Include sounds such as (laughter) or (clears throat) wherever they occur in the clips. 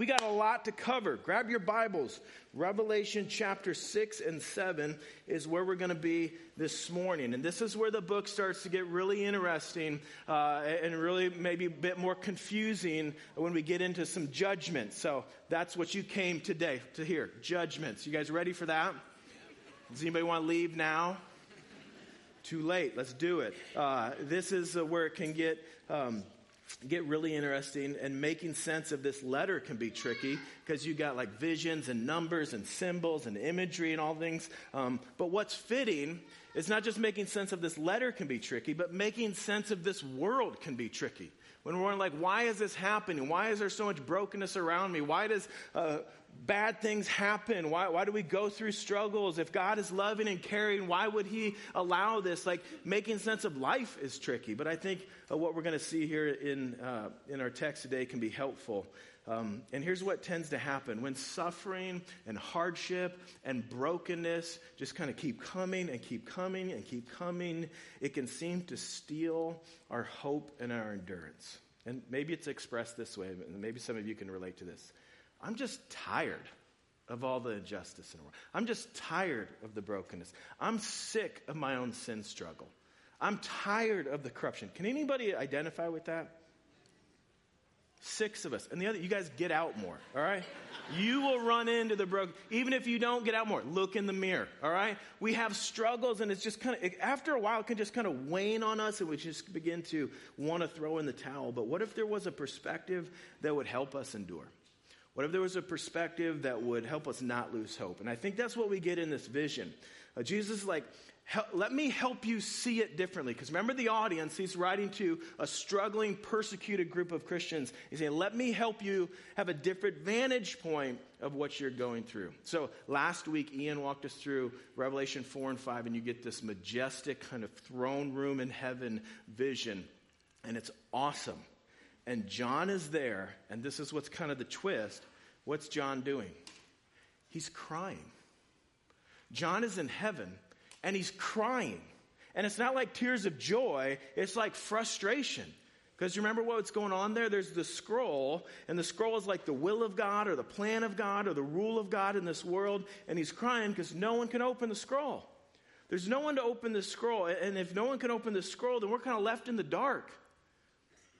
we got a lot to cover. Grab your Bibles. Revelation chapter 6 and 7 is where we're going to be this morning. And this is where the book starts to get really interesting uh, and really maybe a bit more confusing when we get into some judgments. So that's what you came today to hear judgments. You guys ready for that? Does anybody want to leave now? Too late. Let's do it. Uh, this is uh, where it can get. Um, get really interesting and making sense of this letter can be tricky because you got like visions and numbers and symbols and imagery and all things. Um, but what's fitting is not just making sense of this letter can be tricky but making sense of this world can be tricky. When we're like why is this happening? Why is there so much brokenness around me? Why does uh, bad things happen? Why, why do we go through struggles? If God is loving and caring, why would He allow this? Like making sense of life is tricky, but I think uh, what we're going to see here in, uh, in our text today can be helpful. Um, and here's what tends to happen when suffering and hardship and brokenness just kind of keep coming and keep coming and keep coming, it can seem to steal our hope and our endurance. And maybe it's expressed this way, and maybe some of you can relate to this. I'm just tired of all the injustice in the world. I'm just tired of the brokenness. I'm sick of my own sin struggle. I'm tired of the corruption. Can anybody identify with that? Six of us. And the other, you guys get out more, all right? You will run into the broken. Even if you don't get out more, look in the mirror, all right? We have struggles, and it's just kind of, after a while, it can just kind of wane on us, and we just begin to want to throw in the towel. But what if there was a perspective that would help us endure? What if there was a perspective that would help us not lose hope? And I think that's what we get in this vision. Uh, Jesus is like, let me help you see it differently. Because remember the audience, he's writing to a struggling, persecuted group of Christians. He's saying, let me help you have a different vantage point of what you're going through. So last week, Ian walked us through Revelation 4 and 5, and you get this majestic kind of throne room in heaven vision. And it's awesome. And John is there, and this is what's kind of the twist. What's John doing? He's crying. John is in heaven, and he's crying. And it's not like tears of joy, it's like frustration. Because you remember what's going on there? There's the scroll, and the scroll is like the will of God or the plan of God or the rule of God in this world. And he's crying because no one can open the scroll. There's no one to open the scroll. And if no one can open the scroll, then we're kind of left in the dark.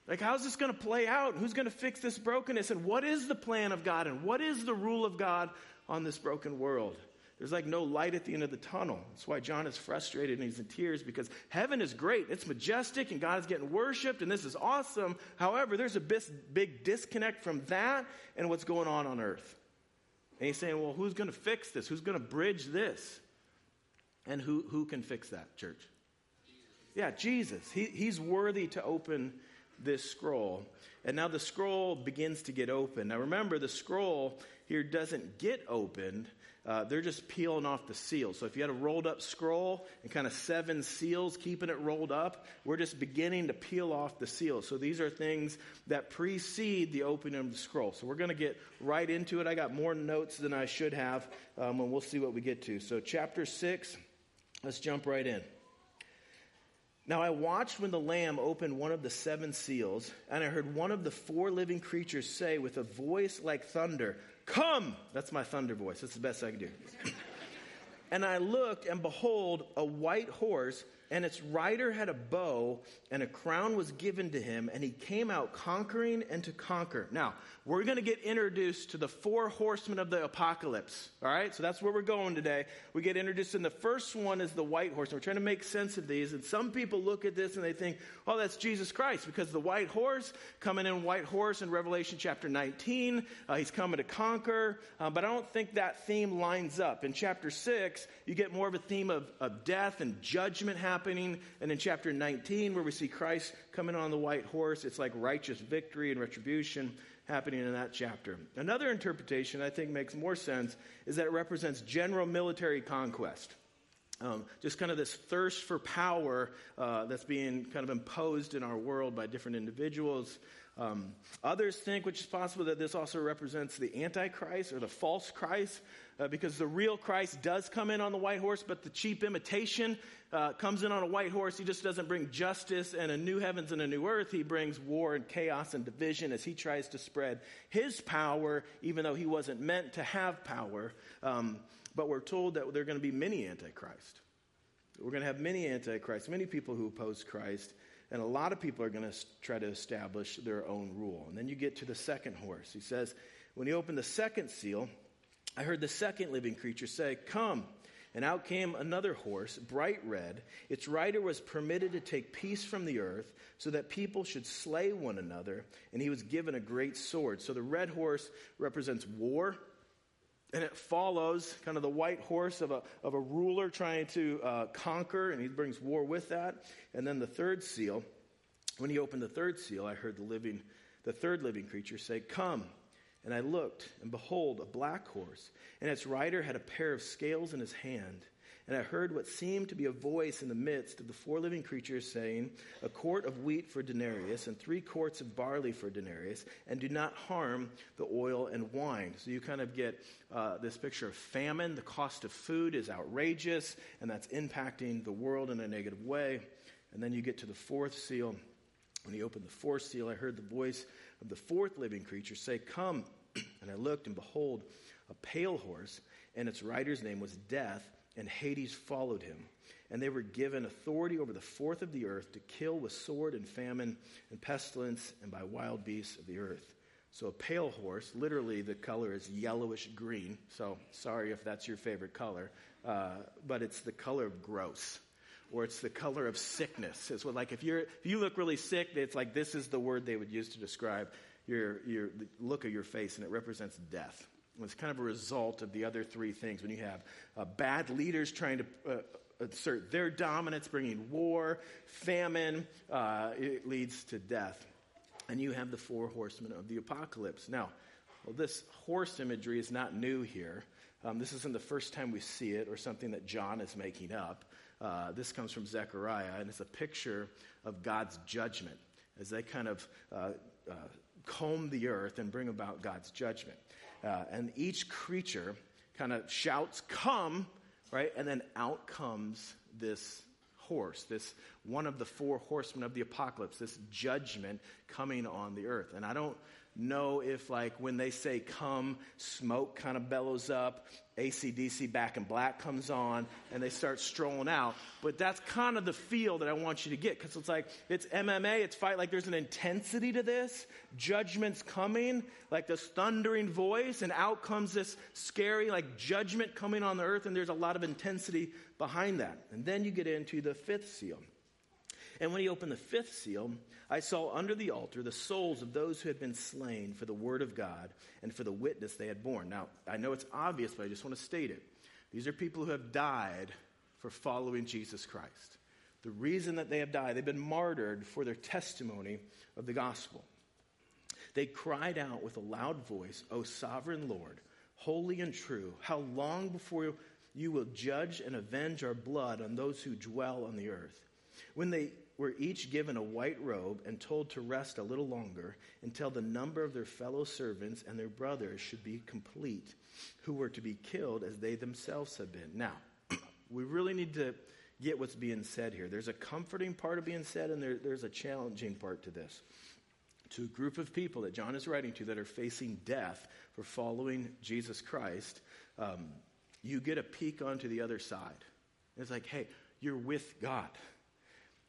Like, how's this going to play out? Who's going to fix this brokenness? And what is the plan of God? And what is the rule of God on this broken world? There's like no light at the end of the tunnel. That's why John is frustrated and he's in tears because heaven is great. It's majestic and God is getting worshiped and this is awesome. However, there's a big disconnect from that and what's going on on earth. And he's saying, well, who's going to fix this? Who's going to bridge this? And who, who can fix that, church? Yeah, Jesus. He, he's worthy to open this scroll. And now the scroll begins to get open. Now remember, the scroll here doesn't get opened. Uh, they're just peeling off the seals. So if you had a rolled up scroll and kind of seven seals keeping it rolled up, we're just beginning to peel off the seals. So these are things that precede the opening of the scroll. So we're going to get right into it. I got more notes than I should have, um, and we'll see what we get to. So chapter 6, let's jump right in. Now I watched when the Lamb opened one of the seven seals, and I heard one of the four living creatures say with a voice like thunder, Come! That's my thunder voice. That's the best I can do. (laughs) and I looked, and behold, a white horse and its rider had a bow, and a crown was given to him, and he came out conquering and to conquer. Now, we're going to get introduced to the four horsemen of the apocalypse. All right? So that's where we're going today. We get introduced, and the first one is the white horse. And we're trying to make sense of these. And some people look at this and they think, oh, that's Jesus Christ, because the white horse, coming in white horse in Revelation chapter 19, uh, he's coming to conquer. Uh, but I don't think that theme lines up. In chapter 6, you get more of a theme of, of death and judgment happening happening. And in chapter 19, where we see Christ coming on the white horse, it's like righteous victory and retribution happening in that chapter. Another interpretation I think makes more sense is that it represents general military conquest. Um, just kind of this thirst for power uh, that's being kind of imposed in our world by different individuals. Um, others think, which is possible, that this also represents the Antichrist or the false Christ, uh, because the real Christ does come in on the white horse, but the cheap imitation uh, comes in on a white horse. He just doesn't bring justice and a new heavens and a new earth. He brings war and chaos and division as he tries to spread his power, even though he wasn't meant to have power. Um, but we're told that there are going to be many Antichrist. We're going to have many Antichrists, many people who oppose Christ. And a lot of people are going to try to establish their own rule. And then you get to the second horse. He says, When he opened the second seal, I heard the second living creature say, Come. And out came another horse, bright red. Its rider was permitted to take peace from the earth, so that people should slay one another. And he was given a great sword. So the red horse represents war and it follows kind of the white horse of a, of a ruler trying to uh, conquer, and he brings war with that. And then the third seal, when he opened the third seal, I heard the living, the third living creature say, Come. And I looked, and behold, a black horse, and its rider had a pair of scales in his hand. And I heard what seemed to be a voice in the midst of the four living creatures saying, A quart of wheat for denarius, and three quarts of barley for denarius, and do not harm the oil and wine. So you kind of get uh, this picture of famine. The cost of food is outrageous, and that's impacting the world in a negative way. And then you get to the fourth seal. When he opened the fourth seal, I heard the voice of the fourth living creature say, Come. (clears throat) and I looked, and behold, a pale horse, and its rider's name was Death and Hades followed him. And they were given authority over the fourth of the earth to kill with sword and famine and pestilence and by wild beasts of the earth. So a pale horse, literally the color is yellowish green. So sorry if that's your favorite color, uh, but it's the color of gross, or it's the color of sickness. It's what like if you're if you look really sick, it's like this is the word they would use to describe your your look of your face, and it represents death. It's kind of a result of the other three things. When you have uh, bad leaders trying to uh, assert their dominance, bringing war, famine, uh, it leads to death. And you have the four horsemen of the apocalypse. Now, well, this horse imagery is not new here. Um, this isn't the first time we see it or something that John is making up. Uh, this comes from Zechariah, and it's a picture of God's judgment as they kind of uh, uh, comb the earth and bring about God's judgment. Uh, and each creature kind of shouts, Come, right? And then out comes this horse, this one of the four horsemen of the apocalypse, this judgment coming on the earth. And I don't know if, like, when they say come, smoke kind of bellows up, ACDC Back in Black comes on, and they start strolling out. But that's kind of the feel that I want you to get because it's like, it's MMA, it's fight. Like, there's an intensity to this. Judgment's coming, like this thundering voice, and out comes this scary, like, judgment coming on the earth, and there's a lot of intensity behind that. And then you get into the fifth seal. And when he opened the fifth seal, I saw under the altar the souls of those who had been slain for the word of God and for the witness they had borne. Now, I know it's obvious, but I just want to state it. These are people who have died for following Jesus Christ. The reason that they have died, they've been martyred for their testimony of the gospel. They cried out with a loud voice, O sovereign Lord, holy and true, how long before you will judge and avenge our blood on those who dwell on the earth? When they were each given a white robe and told to rest a little longer until the number of their fellow servants and their brothers should be complete, who were to be killed as they themselves had been. Now, (clears throat) we really need to get what's being said here. There's a comforting part of being said, and there, there's a challenging part to this. To a group of people that John is writing to that are facing death for following Jesus Christ, um, you get a peek onto the other side. It's like, hey, you're with God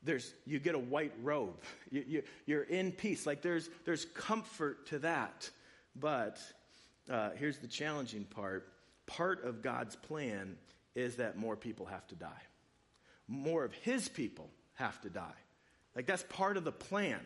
there's you get a white robe. You, you, are in peace. Like there's there's comfort to that. But uh, here's the challenging part. Part of god's plan is that more people have to die. More of his people have to die. Like that's part of the plan.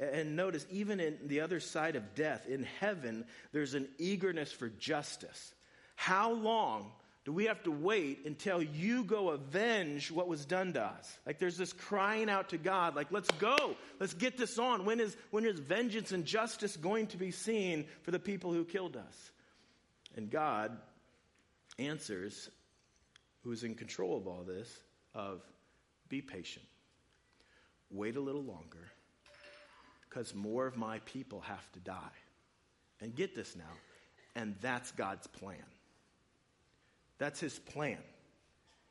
And notice even in the other side of death in heaven there's an eagerness for justice. How long do we have to wait until you go avenge what was done to us? Like there's this crying out to God, like, let's go, let's get this on. When is, when is vengeance and justice going to be seen for the people who killed us? And God answers, who's in control of all this, of be patient, wait a little longer, because more of my people have to die. And get this now, and that's God's plan. That's his plan.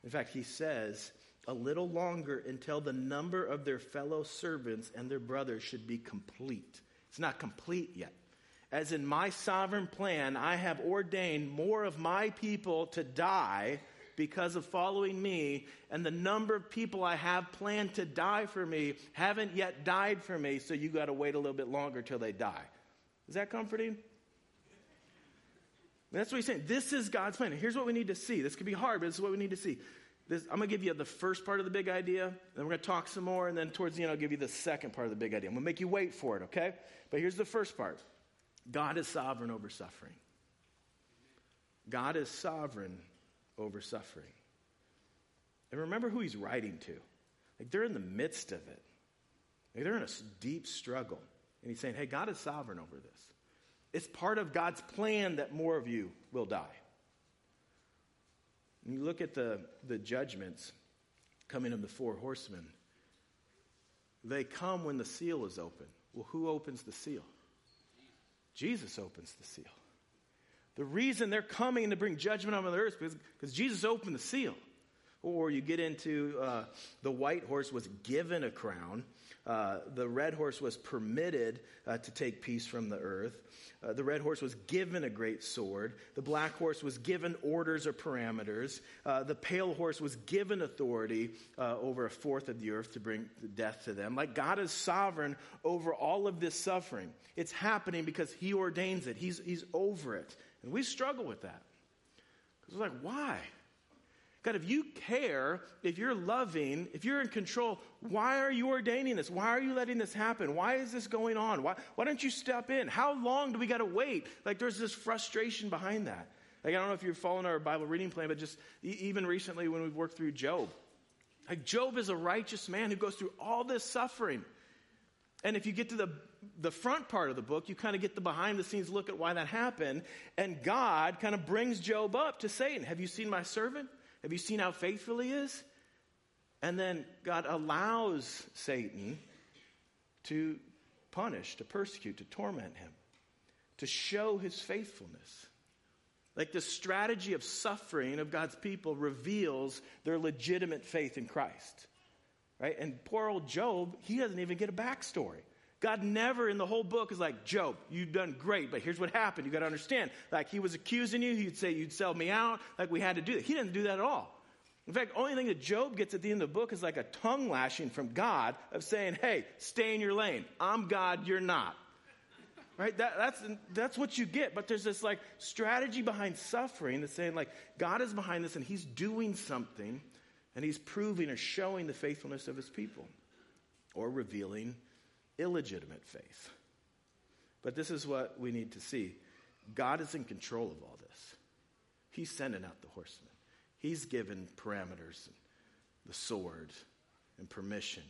In fact, he says, a little longer until the number of their fellow servants and their brothers should be complete. It's not complete yet. As in my sovereign plan, I have ordained more of my people to die because of following me, and the number of people I have planned to die for me haven't yet died for me, so you got to wait a little bit longer till they die. Is that comforting? That's what he's saying. This is God's plan. Here's what we need to see. This could be hard, but this is what we need to see. This, I'm going to give you the first part of the big idea, then we're going to talk some more, and then towards the end, I'll give you the second part of the big idea. I'm going to make you wait for it, okay? But here's the first part God is sovereign over suffering. God is sovereign over suffering. And remember who he's writing to. Like they're in the midst of it, like they're in a deep struggle. And he's saying, hey, God is sovereign over this. It's part of God's plan that more of you will die. When you look at the, the judgments coming of the four horsemen, they come when the seal is open. Well, who opens the seal? Jesus opens the seal. The reason they're coming to bring judgment on the earth is because Jesus opened the seal. Or you get into uh, the white horse was given a crown. Uh, the red horse was permitted uh, to take peace from the earth. Uh, the red horse was given a great sword. The black horse was given orders or parameters. Uh, the pale horse was given authority uh, over a fourth of the earth to bring death to them. Like God is sovereign over all of this suffering. It's happening because He ordains it, He's, he's over it. And we struggle with that. Because we're like, why? God, if you care, if you're loving, if you're in control, why are you ordaining this? Why are you letting this happen? Why is this going on? Why, why don't you step in? How long do we got to wait? Like there's this frustration behind that. Like I don't know if you're following our Bible reading plan, but just even recently when we've worked through Job, like Job is a righteous man who goes through all this suffering. And if you get to the, the front part of the book, you kind of get the behind the scenes look at why that happened. And God kind of brings Job up to Satan. Have you seen my servant? Have you seen how faithful he is? And then God allows Satan to punish, to persecute, to torment him, to show his faithfulness. Like the strategy of suffering of God's people reveals their legitimate faith in Christ. Right? And poor old Job, he doesn't even get a backstory. God never in the whole book is like, Job, you've done great, but here's what happened. You got to understand. Like, he was accusing you. He'd say, you'd sell me out. Like, we had to do that. He didn't do that at all. In fact, only thing that Job gets at the end of the book is like a tongue lashing from God of saying, hey, stay in your lane. I'm God, you're not. Right? That, that's, that's what you get. But there's this like strategy behind suffering that's saying, like, God is behind this and he's doing something and he's proving or showing the faithfulness of his people or revealing illegitimate faith. But this is what we need to see God is in control of all this. He's sending out the horsemen, He's given parameters, and the sword, and permission.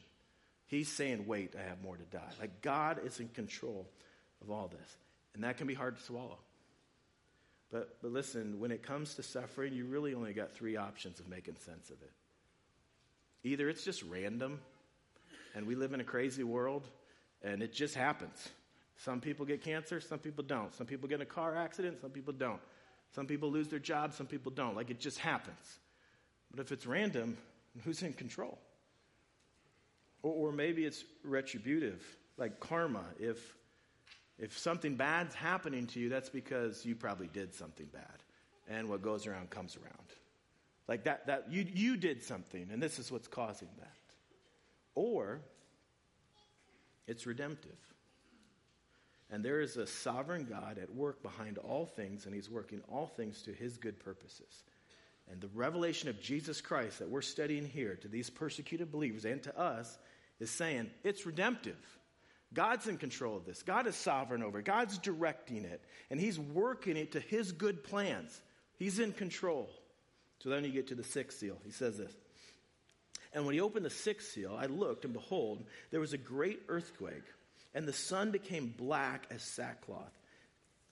He's saying, Wait, I have more to die. Like God is in control of all this. And that can be hard to swallow. But, but listen, when it comes to suffering, you really only got three options of making sense of it. Either it's just random, and we live in a crazy world, and it just happens. Some people get cancer, some people don't. Some people get in a car accident, some people don't. Some people lose their job, some people don't. Like it just happens. But if it's random, who's in control? Or, or maybe it's retributive, like karma. If, if something bad's happening to you, that's because you probably did something bad. And what goes around comes around. Like that, that you, you did something, and this is what's causing that. Or it's redemptive. And there is a sovereign God at work behind all things, and He's working all things to His good purposes. And the revelation of Jesus Christ that we're studying here to these persecuted believers and to us is saying it's redemptive. God's in control of this. God is sovereign over it. God's directing it. And He's working it to His good plans. He's in control. So then you get to the sixth seal. He says this and when he opened the sixth seal, I looked, and behold, there was a great earthquake, and the sun became black as sackcloth,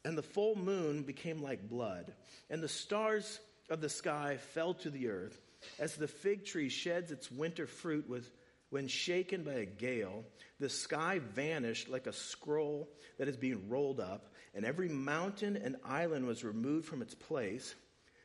and the full moon became like blood, and the stars of the sky fell to the earth, as the fig tree sheds its winter fruit with When shaken by a gale, the sky vanished like a scroll that is being rolled up, and every mountain and island was removed from its place.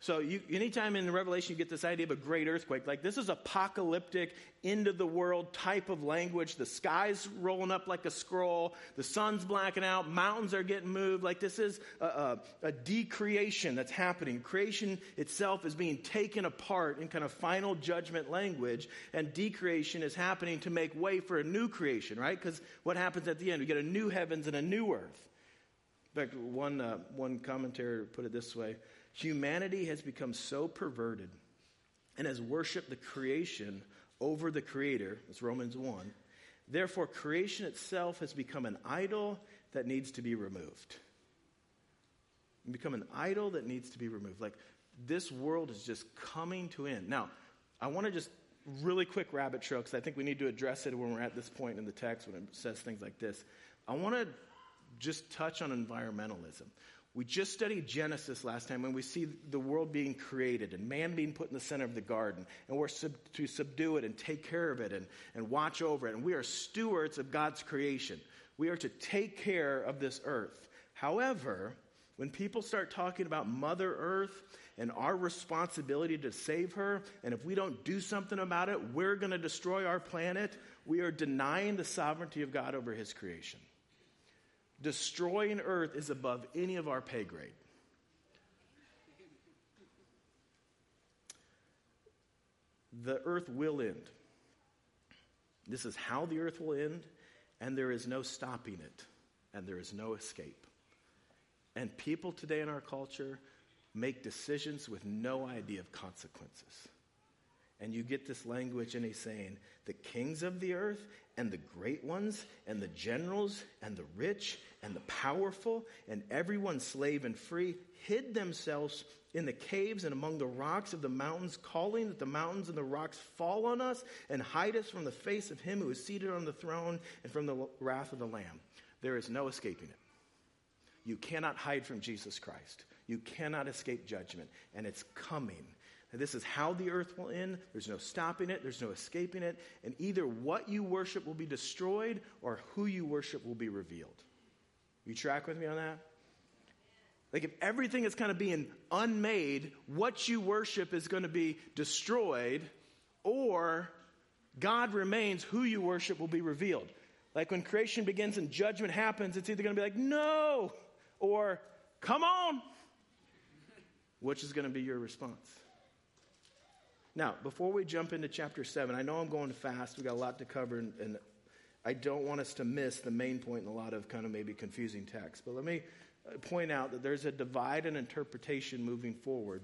So, you, anytime in Revelation you get this idea of a great earthquake, like this is apocalyptic, end of the world type of language. The sky's rolling up like a scroll, the sun's blacking out, mountains are getting moved. Like this is a, a, a decreation that's happening. Creation itself is being taken apart in kind of final judgment language, and decreation is happening to make way for a new creation, right? Because what happens at the end? We get a new heavens and a new earth. In fact, one, uh, one commentator put it this way Humanity has become so perverted and has worshiped the creation over the creator, as Romans 1. Therefore, creation itself has become an idol that needs to be removed. Become an idol that needs to be removed. Like this world is just coming to end. Now, I want to just really quick rabbit trail because I think we need to address it when we're at this point in the text when it says things like this. I want to just touch on environmentalism. We just studied Genesis last time when we see the world being created and man being put in the center of the garden. And we're sub- to subdue it and take care of it and, and watch over it. And we are stewards of God's creation. We are to take care of this earth. However, when people start talking about Mother Earth and our responsibility to save her, and if we don't do something about it, we're going to destroy our planet, we are denying the sovereignty of God over his creation. Destroying earth is above any of our pay grade. The earth will end. This is how the earth will end, and there is no stopping it, and there is no escape. And people today in our culture make decisions with no idea of consequences. And you get this language, and he's saying, the kings of the earth and the great ones and the generals and the rich and the powerful and everyone slave and free hid themselves in the caves and among the rocks of the mountains, calling that the mountains and the rocks fall on us and hide us from the face of him who is seated on the throne and from the wrath of the Lamb. There is no escaping it. You cannot hide from Jesus Christ. You cannot escape judgment, and it's coming. And this is how the earth will end. There's no stopping it, there's no escaping it. And either what you worship will be destroyed or who you worship will be revealed. You track with me on that? Like if everything is kind of being unmade, what you worship is going to be destroyed, or God remains, who you worship will be revealed. Like when creation begins and judgment happens, it's either going to be like, no, or come on. Which is going to be your response? Now, before we jump into chapter 7, I know I'm going fast. We've got a lot to cover, and, and I don't want us to miss the main point in a lot of kind of maybe confusing text. But let me uh, point out that there's a divide in interpretation moving forward,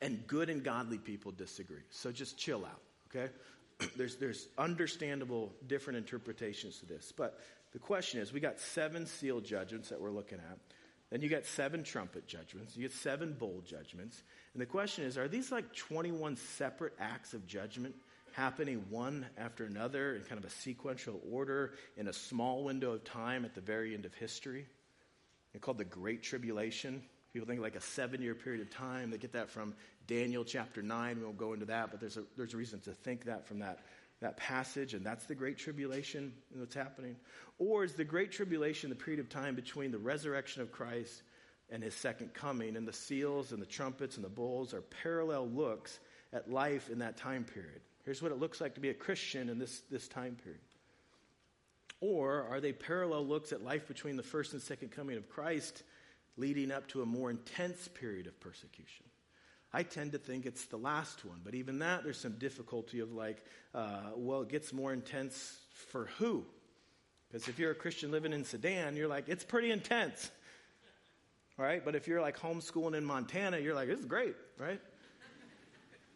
and good and godly people disagree. So just chill out, okay? (clears throat) there's, there's understandable different interpretations to this. But the question is we got seven seal judgments that we're looking at. Then you got seven trumpet judgments. You get seven bowl judgments. And the question is are these like 21 separate acts of judgment happening one after another in kind of a sequential order in a small window of time at the very end of history? They're called the Great Tribulation. People think like a seven year period of time. They get that from Daniel chapter 9. We won't go into that, but there's a, there's a reason to think that from that that passage, and that's the Great Tribulation and what's happening? Or is the Great Tribulation the period of time between the resurrection of Christ and his second coming, and the seals and the trumpets and the bowls are parallel looks at life in that time period? Here's what it looks like to be a Christian in this, this time period. Or are they parallel looks at life between the first and second coming of Christ, leading up to a more intense period of persecution? I tend to think it's the last one. But even that, there's some difficulty of like, uh, well, it gets more intense for who? Because if you're a Christian living in Sudan, you're like, it's pretty intense. Right? But if you're like homeschooling in Montana, you're like, this is great, right?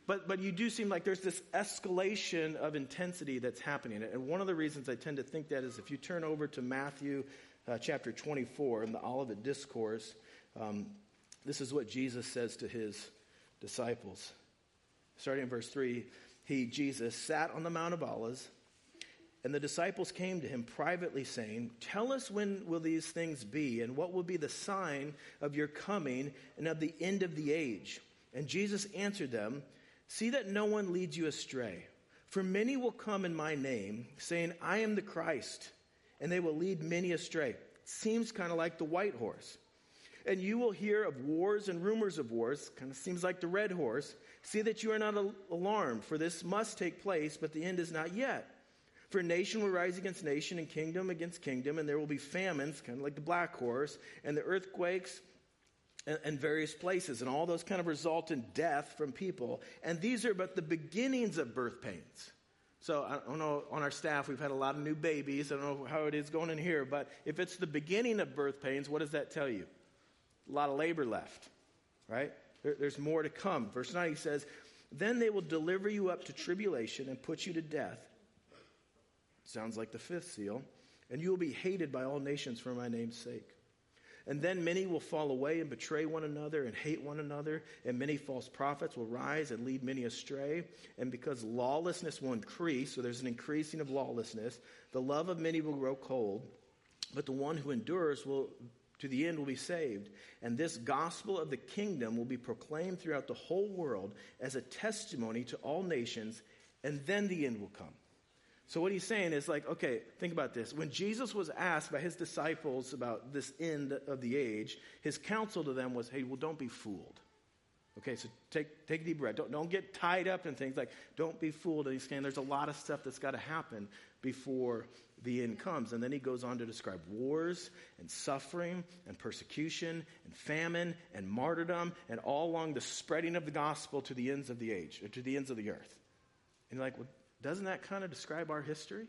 But, but you do seem like there's this escalation of intensity that's happening. And one of the reasons I tend to think that is if you turn over to Matthew uh, chapter 24 in the Olivet Discourse, um, this is what Jesus says to his disciples. Starting in verse 3, he, Jesus, sat on the Mount of Olives, and the disciples came to him privately, saying, Tell us when will these things be, and what will be the sign of your coming and of the end of the age? And Jesus answered them, See that no one leads you astray. For many will come in my name, saying, I am the Christ, and they will lead many astray. Seems kind of like the white horse. And you will hear of wars and rumors of wars, kind of seems like the red horse. See that you are not alarmed, for this must take place, but the end is not yet. For nation will rise against nation, and kingdom against kingdom, and there will be famines, kind of like the black horse, and the earthquakes and, various places, and all those kind of result in death from people. And these are but the beginnings of birth pains. So I don't know, on our staff, we've had a lot of new babies. I don't know how it is going in here, but if it's the beginning of birth pains, what does that tell you? A lot of labor left, right? There, there's more to come. Verse 9, he says, Then they will deliver you up to tribulation and put you to death. Sounds like the fifth seal. And you will be hated by all nations for my name's sake. And then many will fall away and betray one another and hate one another, and many false prophets will rise and lead many astray. And because lawlessness will increase, so there's an increasing of lawlessness, the love of many will grow cold, but the one who endures will to the end will be saved. And this gospel of the kingdom will be proclaimed throughout the whole world as a testimony to all nations, and then the end will come. So, what he's saying is like, okay, think about this. When Jesus was asked by his disciples about this end of the age, his counsel to them was, hey, well, don't be fooled. Okay, so take, take a deep breath. Don't, don't get tied up in things like, don't be fooled. And he's saying there's a lot of stuff that's got to happen before the end comes. And then he goes on to describe wars and suffering and persecution and famine and martyrdom and all along the spreading of the gospel to the ends of the age, to the ends of the earth. And you're like, well, doesn't that kind of describe our history?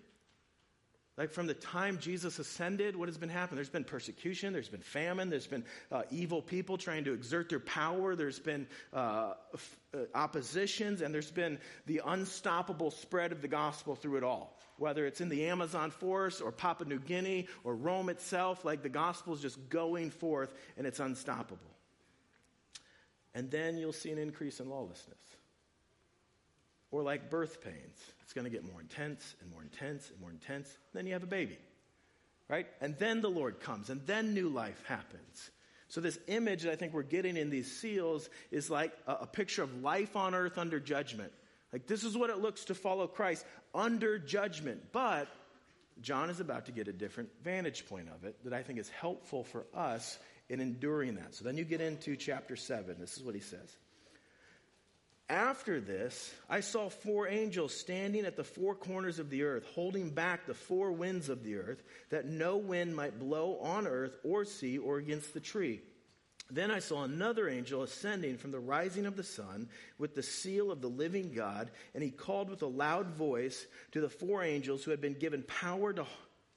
Like from the time Jesus ascended, what has been happening? There's been persecution, there's been famine, there's been uh, evil people trying to exert their power, there's been uh, f- uh, oppositions, and there's been the unstoppable spread of the gospel through it all. Whether it's in the Amazon forest or Papua New Guinea or Rome itself, like the gospel is just going forth and it's unstoppable. And then you'll see an increase in lawlessness. Or like birth pains. It's going to get more intense and more intense and more intense. Then you have a baby, right? And then the Lord comes, and then new life happens. So, this image that I think we're getting in these seals is like a, a picture of life on earth under judgment. Like, this is what it looks to follow Christ under judgment. But John is about to get a different vantage point of it that I think is helpful for us in enduring that. So, then you get into chapter 7. This is what he says. After this, I saw four angels standing at the four corners of the earth, holding back the four winds of the earth, that no wind might blow on earth or sea or against the tree. Then I saw another angel ascending from the rising of the sun with the seal of the living God, and he called with a loud voice to the four angels who had been given power to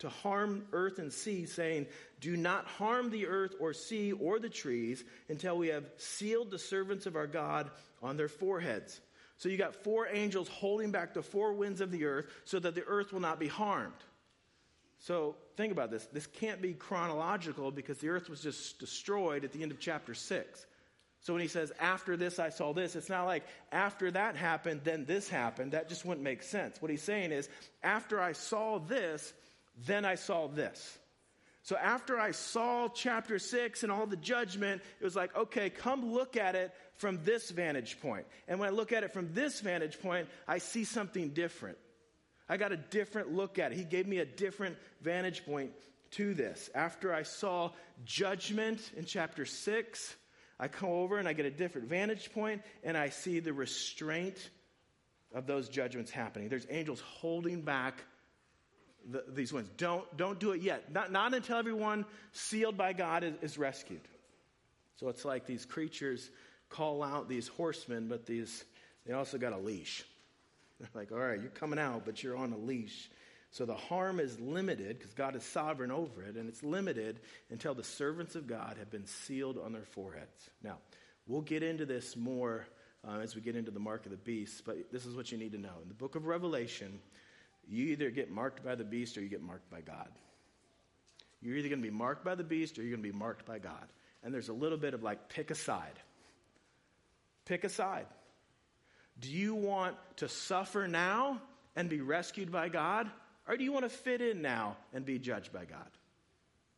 to harm earth and sea, saying, Do not harm the earth or sea or the trees until we have sealed the servants of our God on their foreheads. So you got four angels holding back the four winds of the earth so that the earth will not be harmed. So think about this. This can't be chronological because the earth was just destroyed at the end of chapter 6. So when he says, after this I saw this, it's not like after that happened, then this happened. That just wouldn't make sense. What he's saying is, after I saw this, then I saw this. So after I saw chapter six and all the judgment, it was like, okay, come look at it from this vantage point. And when I look at it from this vantage point, I see something different. I got a different look at it. He gave me a different vantage point to this. After I saw judgment in chapter six, I come over and I get a different vantage point and I see the restraint of those judgments happening. There's angels holding back the, these winds. Don't, don't do it yet. Not, not until everyone sealed by God is, is rescued. So it's like these creatures call out these horsemen, but these, they also got a leash. (laughs) They're like, all right, you're coming out, but you're on a leash. So the harm is limited because God is sovereign over it, and it's limited until the servants of God have been sealed on their foreheads. Now, we'll get into this more uh, as we get into the mark of the beast, but this is what you need to know. In the book of Revelation, you either get marked by the beast or you get marked by God. You're either going to be marked by the beast or you're going to be marked by God. And there's a little bit of like, pick a side. Pick a side. Do you want to suffer now and be rescued by God? Or do you want to fit in now and be judged by God?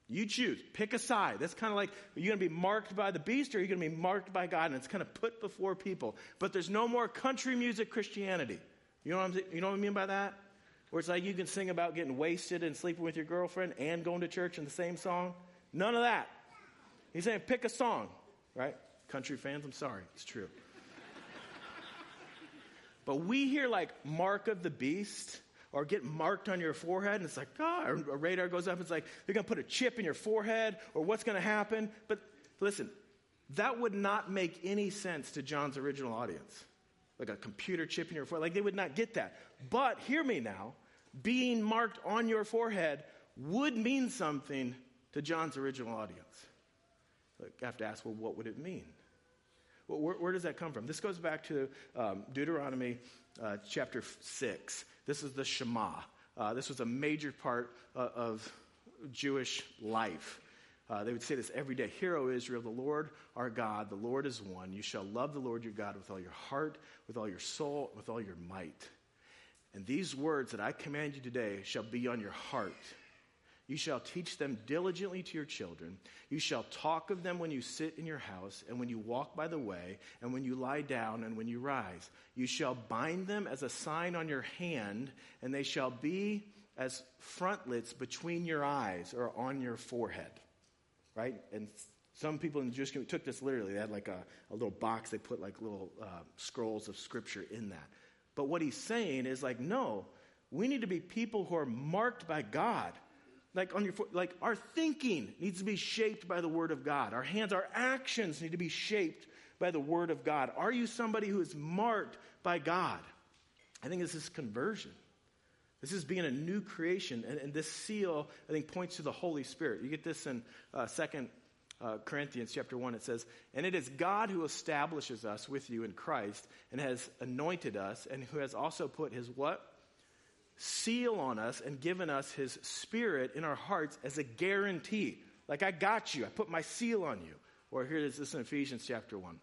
You choose. Pick a side. That's kind of like, are you going to be marked by the beast or are you going to be marked by God? And it's kind of put before people. But there's no more country music Christianity. You know what, I'm, you know what I mean by that? Where it's like you can sing about getting wasted and sleeping with your girlfriend and going to church in the same song. None of that. He's saying pick a song, right? Country fans, I'm sorry. It's true. (laughs) but we hear like Mark of the Beast or get marked on your forehead, and it's like, ah, oh, a radar goes up, it's like, they're going to put a chip in your forehead, or what's going to happen. But listen, that would not make any sense to John's original audience. Like a computer chip in your forehead. Like they would not get that. But hear me now being marked on your forehead would mean something to John's original audience. I have to ask, well, what would it mean? Well, where, where does that come from? This goes back to um, Deuteronomy uh, chapter 6. This is the Shema. Uh, this was a major part uh, of Jewish life. Uh, they would say this every day Hear, O Israel, the Lord our God, the Lord is one. You shall love the Lord your God with all your heart, with all your soul, with all your might. And these words that I command you today shall be on your heart. You shall teach them diligently to your children. You shall talk of them when you sit in your house, and when you walk by the way, and when you lie down, and when you rise. You shall bind them as a sign on your hand, and they shall be as frontlets between your eyes or on your forehead. Right? And some people in the Jewish community took this literally. They had like a, a little box, they put like little uh, scrolls of scripture in that. But what he's saying is like, no, we need to be people who are marked by God. Like on your like our thinking needs to be shaped by the word of God. Our hands, our actions need to be shaped by the word of God. Are you somebody who is marked by God? I think this is conversion. This is being a new creation. And, and this seal, I think, points to the Holy Spirit. You get this in uh, 2 uh, Corinthians chapter 1. It says, And it is God who establishes us with you in Christ and has anointed us and who has also put his what? seal on us and given us his spirit in our hearts as a guarantee. Like, I got you, I put my seal on you. Or here it is this in Ephesians chapter 1.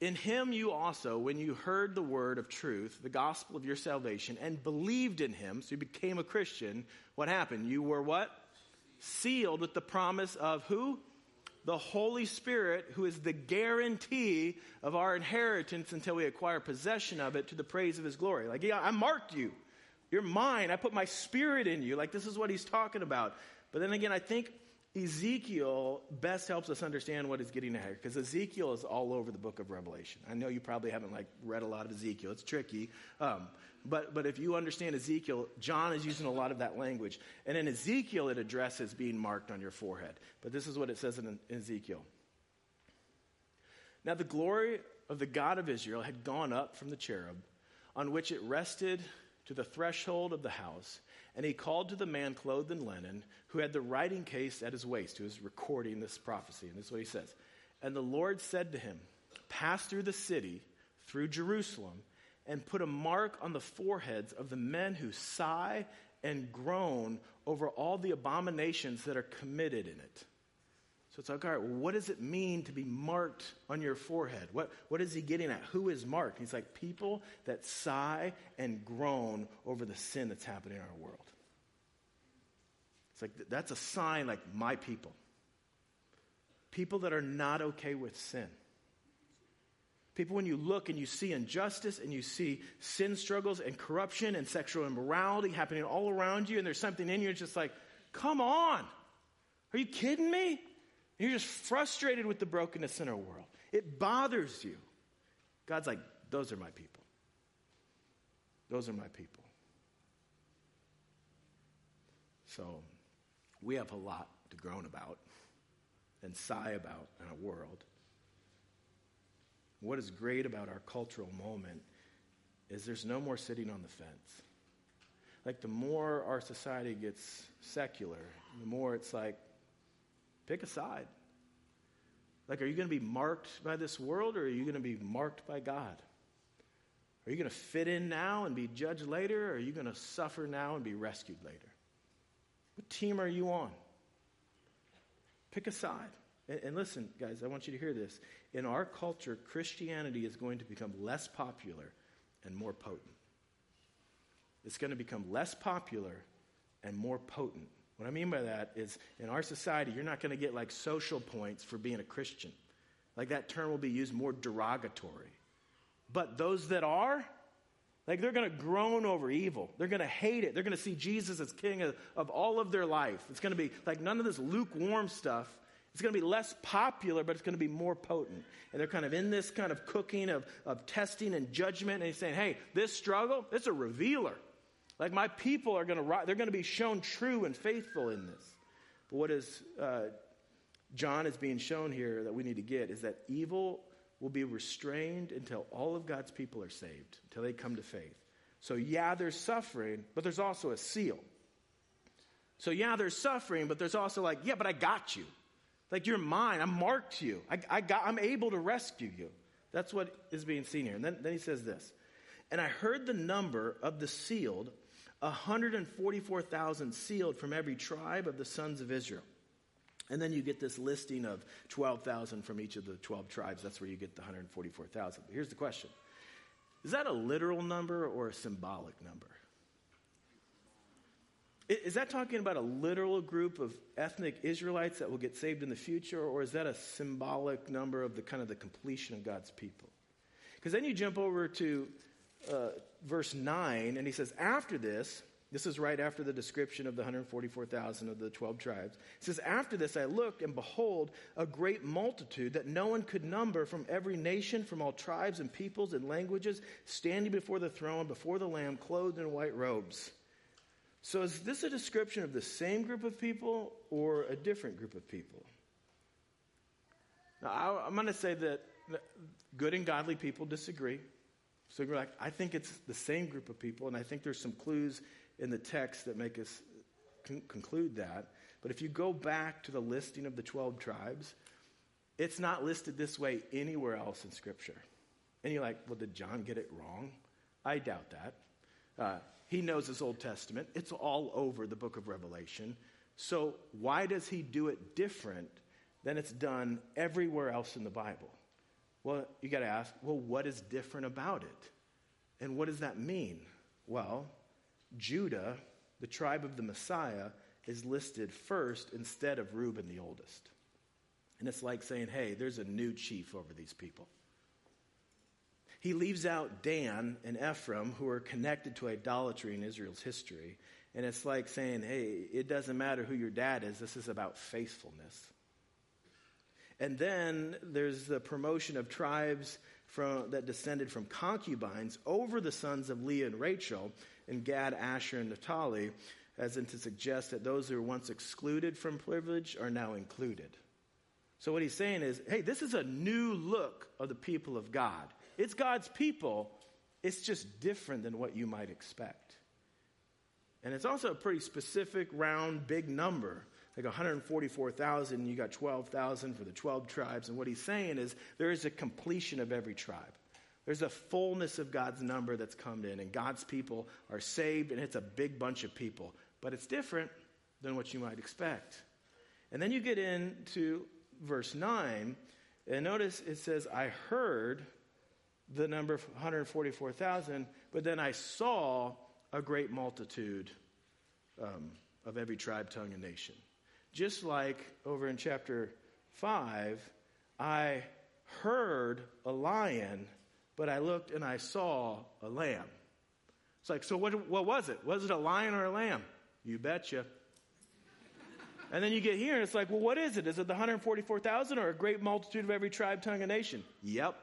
In him you also, when you heard the word of truth, the gospel of your salvation, and believed in him, so you became a Christian, what happened? You were what? Sealed with the promise of who? the Holy Spirit, who is the guarantee of our inheritance until we acquire possession of it to the praise of His glory. Like, yeah, I marked you. You're mine. I put my spirit in you. Like, this is what He's talking about. But then again, I think Ezekiel best helps us understand what is getting at here because Ezekiel is all over the book of Revelation. I know you probably haven't like read a lot of Ezekiel; it's tricky. Um, but but if you understand Ezekiel, John is using a lot of that language, and in Ezekiel it addresses being marked on your forehead. But this is what it says in, in Ezekiel. Now the glory of the God of Israel had gone up from the cherub, on which it rested to the threshold of the house and he called to the man clothed in linen, who had the writing case at his waist, who was recording this prophecy. And this is what he says. And the Lord said to him, Pass through the city, through Jerusalem, and put a mark on the foreheads of the men who sigh and groan over all the abominations that are committed in it. It's like, all right, well, what does it mean to be marked on your forehead? What, what is he getting at? Who is marked? He's like, people that sigh and groan over the sin that's happening in our world. It's like, that's a sign like my people. People that are not okay with sin. People, when you look and you see injustice and you see sin struggles and corruption and sexual immorality happening all around you, and there's something in you, it's just like, come on. Are you kidding me? You're just frustrated with the brokenness in our world. It bothers you. God's like, those are my people. Those are my people. So we have a lot to groan about and sigh about in our world. What is great about our cultural moment is there's no more sitting on the fence. Like the more our society gets secular, the more it's like, Pick a side. Like, are you going to be marked by this world or are you going to be marked by God? Are you going to fit in now and be judged later or are you going to suffer now and be rescued later? What team are you on? Pick a side. And, and listen, guys, I want you to hear this. In our culture, Christianity is going to become less popular and more potent. It's going to become less popular and more potent. What I mean by that is in our society, you're not going to get like social points for being a Christian. Like that term will be used more derogatory. But those that are, like they're going to groan over evil. They're going to hate it. They're going to see Jesus as king of, of all of their life. It's going to be like none of this lukewarm stuff. It's going to be less popular, but it's going to be more potent. And they're kind of in this kind of cooking of, of testing and judgment. And he's saying, hey, this struggle, it's a revealer. Like my people are going to, they're going to be shown true and faithful in this. But what is uh, John is being shown here that we need to get is that evil will be restrained until all of God's people are saved, until they come to faith. So, yeah, there's suffering, but there's also a seal. So, yeah, there's suffering, but there's also like, yeah, but I got you. Like, you're mine. I marked you. I, I got, I'm able to rescue you. That's what is being seen here. And then, then he says this And I heard the number of the sealed 144,000 sealed from every tribe of the sons of Israel. And then you get this listing of 12,000 from each of the 12 tribes. That's where you get the 144,000. But here's the question Is that a literal number or a symbolic number? Is that talking about a literal group of ethnic Israelites that will get saved in the future, or is that a symbolic number of the kind of the completion of God's people? Because then you jump over to uh, verse 9, and he says, After this, this is right after the description of the 144,000 of the 12 tribes. It says, After this I looked, and behold, a great multitude that no one could number from every nation, from all tribes and peoples and languages, standing before the throne, before the Lamb, clothed in white robes. So is this a description of the same group of people or a different group of people? Now, I'm going to say that good and godly people disagree. So you're like, I think it's the same group of people, and I think there's some clues in the text that make us con- conclude that. But if you go back to the listing of the 12 tribes, it's not listed this way anywhere else in Scripture. And you're like, well, did John get it wrong? I doubt that. Uh, he knows his Old Testament, it's all over the book of Revelation. So why does he do it different than it's done everywhere else in the Bible? Well, you got to ask, well, what is different about it? And what does that mean? Well, Judah, the tribe of the Messiah, is listed first instead of Reuben, the oldest. And it's like saying, hey, there's a new chief over these people. He leaves out Dan and Ephraim, who are connected to idolatry in Israel's history. And it's like saying, hey, it doesn't matter who your dad is, this is about faithfulness. And then there's the promotion of tribes from, that descended from concubines over the sons of Leah and Rachel, and Gad, Asher, and Naphtali, as in to suggest that those who were once excluded from privilege are now included. So what he's saying is, hey, this is a new look of the people of God. It's God's people. It's just different than what you might expect. And it's also a pretty specific, round, big number like 144,000, you got 12,000 for the 12 tribes. And what he's saying is there is a completion of every tribe. There's a fullness of God's number that's come in, and God's people are saved, and it's a big bunch of people. But it's different than what you might expect. And then you get into verse 9, and notice it says, I heard the number 144,000, but then I saw a great multitude um, of every tribe, tongue, and nation. Just like over in chapter 5, I heard a lion, but I looked and I saw a lamb. It's like, so what, what was it? Was it a lion or a lamb? You betcha. and then you get here and it's like, well, what is it? Is it the 144,000 or a great multitude of every tribe, tongue, and nation? Yep.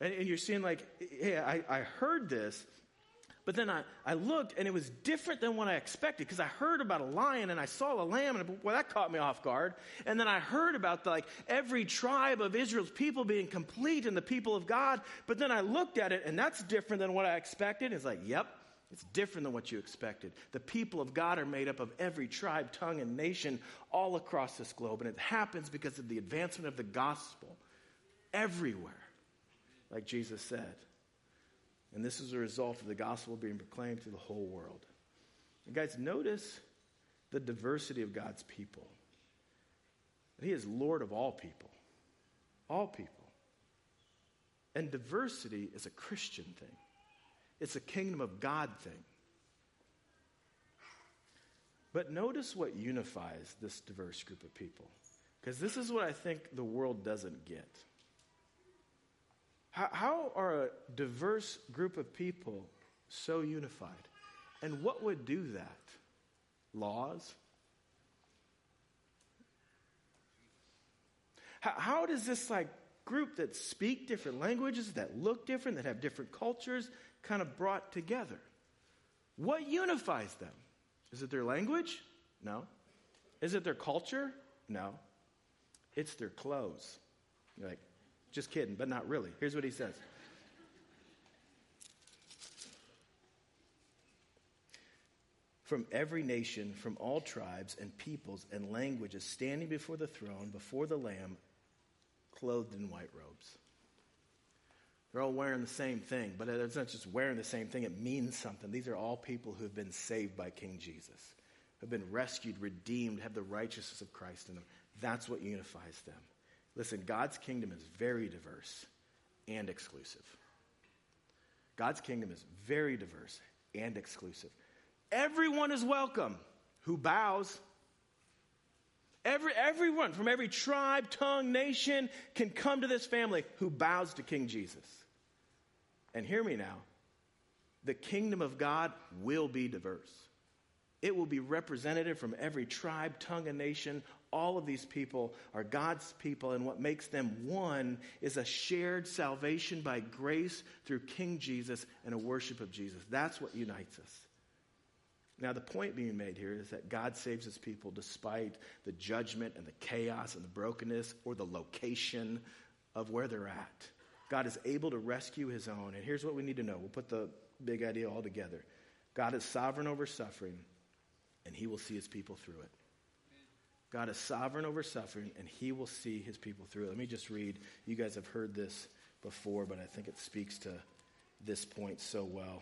And, and you're seeing, like, hey, I, I heard this, but then I, I looked and it was different than what I expected because I heard about a lion and I saw a lamb and well, that caught me off guard. And then I heard about the, like every tribe of Israel's people being complete and the people of God. But then I looked at it and that's different than what I expected. It's like, yep, It's different than what you expected. The people of God are made up of every tribe, tongue, and nation all across this globe. And it happens because of the advancement of the gospel everywhere, like Jesus said. And this is a result of the gospel being proclaimed to the whole world. And guys, notice the diversity of God's people. He is Lord of all people. All people. And diversity is a Christian thing, it's a kingdom of God thing. But notice what unifies this diverse group of people. Because this is what I think the world doesn't get. How, how are a diverse group of people so unified? And what would do that? Laws? How, how does this like group that speak different languages, that look different, that have different cultures, kind of brought together? What unifies them? Is it their language? No. Is it their culture? No. It's their clothes. You're like, just kidding, but not really. Here's what he says. From every nation, from all tribes and peoples and languages, standing before the throne, before the Lamb, clothed in white robes. They're all wearing the same thing, but it's not just wearing the same thing, it means something. These are all people who have been saved by King Jesus, who have been rescued, redeemed, have the righteousness of Christ in them. That's what unifies them. Listen, God's kingdom is very diverse and exclusive. God's kingdom is very diverse and exclusive. Everyone is welcome who bows. Every, everyone from every tribe, tongue, nation can come to this family who bows to King Jesus. And hear me now the kingdom of God will be diverse. It will be representative from every tribe, tongue, and nation all of these people are God's people, and what makes them one is a shared salvation by grace through King Jesus and a worship of Jesus. That's what unites us. Now, the point being made here is that God saves his people despite the judgment and the chaos and the brokenness or the location of where they're at. God is able to rescue his own. And here's what we need to know we'll put the big idea all together God is sovereign over suffering, and he will see his people through it. God is sovereign over suffering, and he will see his people through. Let me just read. You guys have heard this before, but I think it speaks to this point so well.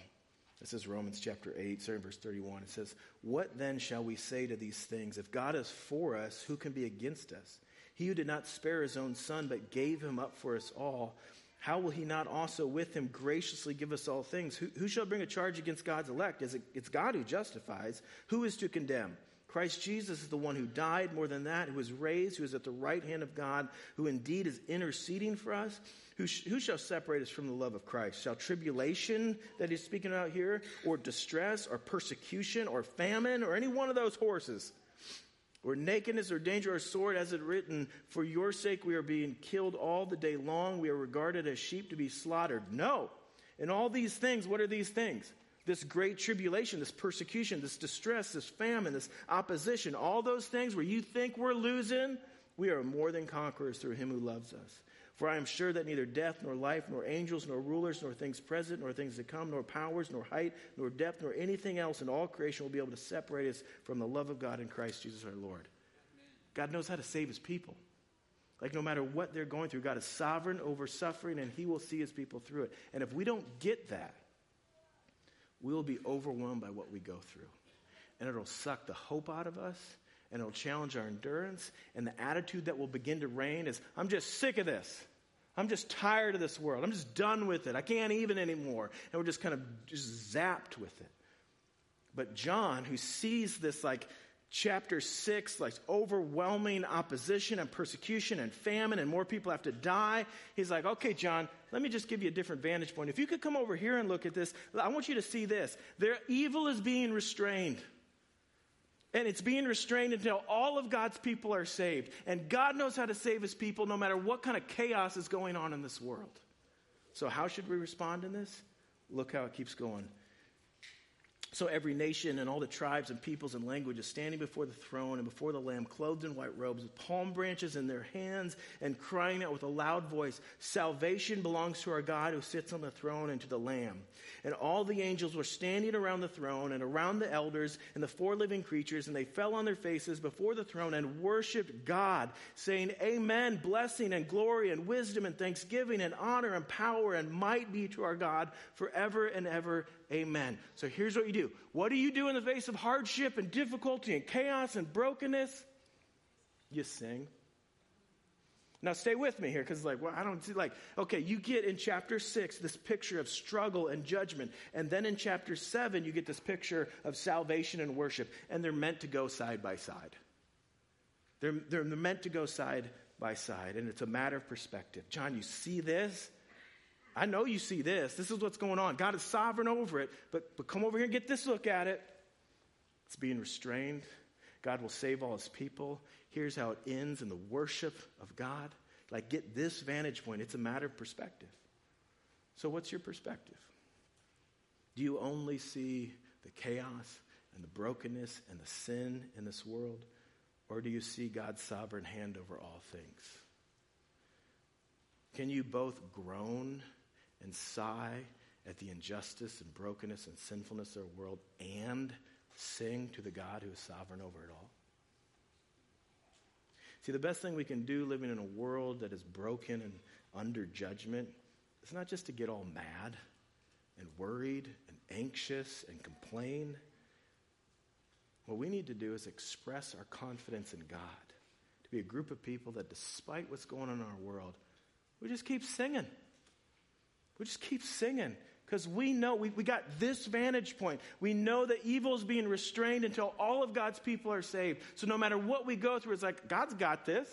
This is Romans chapter 8, starting verse 31. It says, What then shall we say to these things? If God is for us, who can be against us? He who did not spare his own son, but gave him up for us all, how will he not also with him graciously give us all things? Who, who shall bring a charge against God's elect? Is it, it's God who justifies. Who is to condemn? Christ Jesus is the one who died, more than that, who was raised, who is at the right hand of God, who indeed is interceding for us. Who, sh- who shall separate us from the love of Christ? Shall tribulation that he's speaking about here, or distress, or persecution, or famine, or any one of those horses? Or nakedness, or danger, or sword, as it written, For your sake we are being killed all the day long. We are regarded as sheep to be slaughtered. No. In all these things, what are these things? This great tribulation, this persecution, this distress, this famine, this opposition, all those things where you think we're losing, we are more than conquerors through him who loves us. For I am sure that neither death, nor life, nor angels, nor rulers, nor things present, nor things to come, nor powers, nor height, nor depth, nor anything else in all creation will be able to separate us from the love of God in Christ Jesus our Lord. God knows how to save his people. Like, no matter what they're going through, God is sovereign over suffering, and he will see his people through it. And if we don't get that, we will be overwhelmed by what we go through. And it'll suck the hope out of us, and it'll challenge our endurance. And the attitude that will begin to reign is I'm just sick of this. I'm just tired of this world. I'm just done with it. I can't even anymore. And we're just kind of just zapped with it. But John, who sees this like chapter 6, like overwhelming opposition and persecution and famine, and more people have to die. He's like, okay, John, let me just give you a different vantage point. If you could come over here and look at this, I want you to see this. Their evil is being restrained. And it's being restrained until all of God's people are saved. And God knows how to save his people no matter what kind of chaos is going on in this world. So, how should we respond in this? Look how it keeps going. So every nation and all the tribes and peoples and languages standing before the throne and before the Lamb, clothed in white robes, with palm branches in their hands, and crying out with a loud voice, Salvation belongs to our God who sits on the throne and to the Lamb. And all the angels were standing around the throne and around the elders and the four living creatures, and they fell on their faces before the throne and worshiped God, saying, Amen, blessing and glory and wisdom and thanksgiving and honor and power and might be to our God forever and ever. Amen. So here's what you do. What do you do in the face of hardship and difficulty and chaos and brokenness? You sing. Now, stay with me here because, like, well, I don't see, like, okay, you get in chapter six this picture of struggle and judgment. And then in chapter seven, you get this picture of salvation and worship. And they're meant to go side by side. They're, they're meant to go side by side. And it's a matter of perspective. John, you see this? I know you see this. This is what's going on. God is sovereign over it, but, but come over here and get this look at it. It's being restrained. God will save all his people. Here's how it ends in the worship of God. Like, get this vantage point. It's a matter of perspective. So, what's your perspective? Do you only see the chaos and the brokenness and the sin in this world? Or do you see God's sovereign hand over all things? Can you both groan and sigh at the injustice and brokenness and sinfulness of our world and sing to the God who is sovereign over it all? See, the best thing we can do living in a world that is broken and under judgment is not just to get all mad and worried and anxious and complain. What we need to do is express our confidence in God, to be a group of people that, despite what's going on in our world, we just keep singing. We just keep singing because we know we, we got this vantage point. We know that evil is being restrained until all of God's people are saved. So no matter what we go through, it's like, God's got this.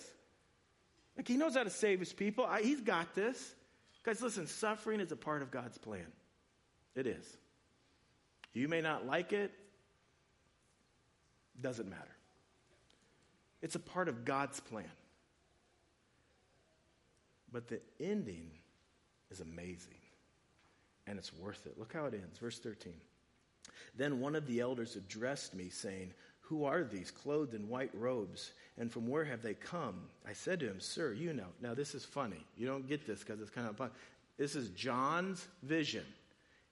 Like, He knows how to save His people. I, he's got this. Guys, listen, suffering is a part of God's plan. It is. You may not like it, doesn't matter. It's a part of God's plan. But the ending is amazing and it's worth it. Look how it ends. Verse 13. Then one of the elders addressed me, saying, Who are these clothed in white robes, and from where have they come? I said to him, Sir, you know. Now, this is funny. You don't get this because it's kind of fun. This is John's vision.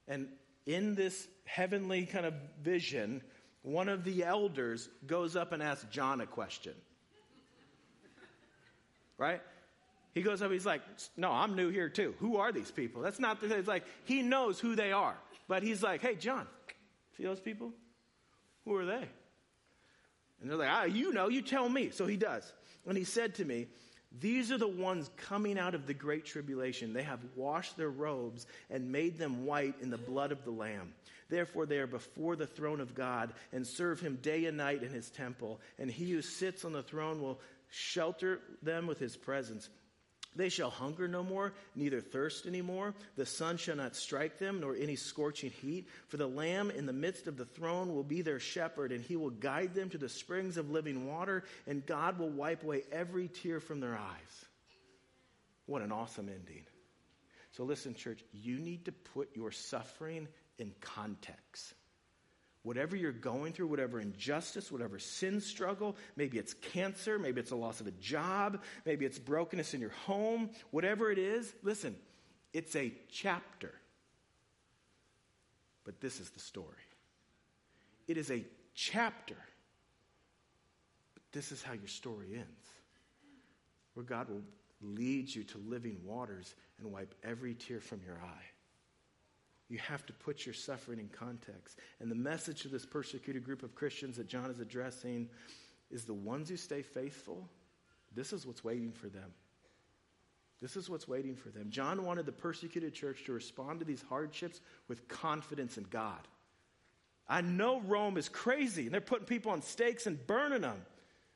And in this heavenly kind of vision, one of the elders goes up and asks John a question. Right? He goes up, he's like, No, I'm new here too. Who are these people? That's not the It's like, he knows who they are. But he's like, Hey, John, see those people? Who are they? And they're like, Ah, you know, you tell me. So he does. And he said to me, These are the ones coming out of the great tribulation. They have washed their robes and made them white in the blood of the Lamb. Therefore, they are before the throne of God and serve him day and night in his temple. And he who sits on the throne will shelter them with his presence. They shall hunger no more, neither thirst any more. The sun shall not strike them, nor any scorching heat. For the Lamb in the midst of the throne will be their shepherd, and he will guide them to the springs of living water, and God will wipe away every tear from their eyes. What an awesome ending. So, listen, church, you need to put your suffering in context. Whatever you're going through, whatever injustice, whatever sin struggle, maybe it's cancer, maybe it's a loss of a job, maybe it's brokenness in your home, whatever it is, listen, it's a chapter. But this is the story. It is a chapter. But this is how your story ends. Where God will lead you to living waters and wipe every tear from your eye. You have to put your suffering in context. And the message to this persecuted group of Christians that John is addressing is the ones who stay faithful, this is what's waiting for them. This is what's waiting for them. John wanted the persecuted church to respond to these hardships with confidence in God. I know Rome is crazy and they're putting people on stakes and burning them,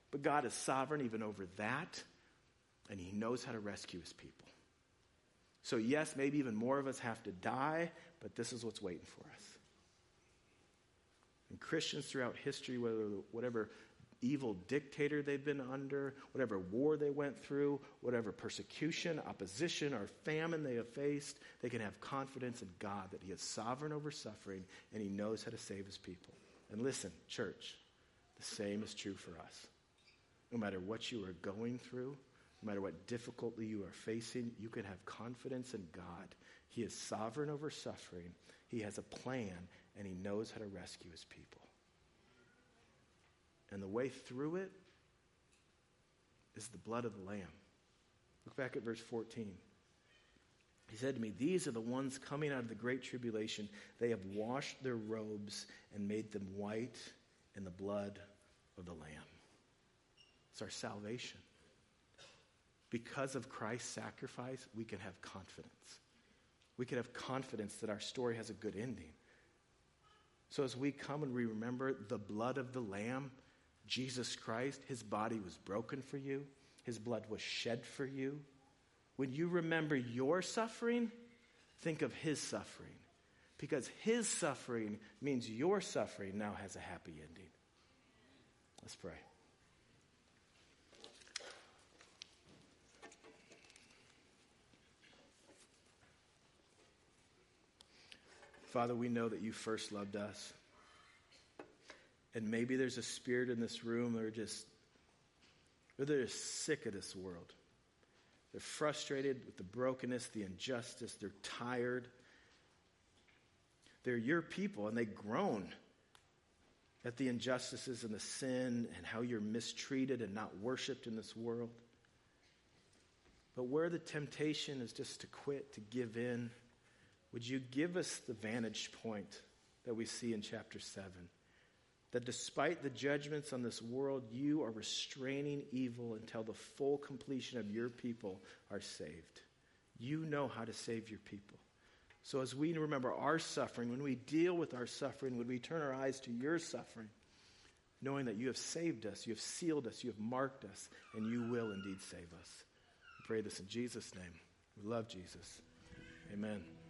but God is sovereign even over that, and He knows how to rescue His people. So, yes, maybe even more of us have to die, but this is what's waiting for us. And Christians throughout history, whether whatever evil dictator they've been under, whatever war they went through, whatever persecution, opposition, or famine they have faced, they can have confidence in God that He is sovereign over suffering and He knows how to save His people. And listen, church, the same is true for us. No matter what you are going through, no matter what difficulty you are facing, you can have confidence in God. He is sovereign over suffering, He has a plan, and He knows how to rescue His people. And the way through it is the blood of the Lamb. Look back at verse 14. He said to me, These are the ones coming out of the great tribulation. They have washed their robes and made them white in the blood of the Lamb. It's our salvation. Because of Christ's sacrifice, we can have confidence. We can have confidence that our story has a good ending. So as we come and we remember the blood of the Lamb, Jesus Christ, his body was broken for you, his blood was shed for you. When you remember your suffering, think of his suffering. Because his suffering means your suffering now has a happy ending. Let's pray. Father, we know that you first loved us. And maybe there's a spirit in this room that are just, or they're sick of this world. They're frustrated with the brokenness, the injustice. They're tired. They're your people, and they groan at the injustices and the sin and how you're mistreated and not worshiped in this world. But where the temptation is just to quit, to give in, would you give us the vantage point that we see in chapter 7? that despite the judgments on this world, you are restraining evil until the full completion of your people are saved. You know how to save your people. So, as we remember our suffering, when we deal with our suffering, when we turn our eyes to your suffering, knowing that you have saved us, you have sealed us, you have marked us, and you will indeed save us. We pray this in Jesus' name. We love Jesus. Amen.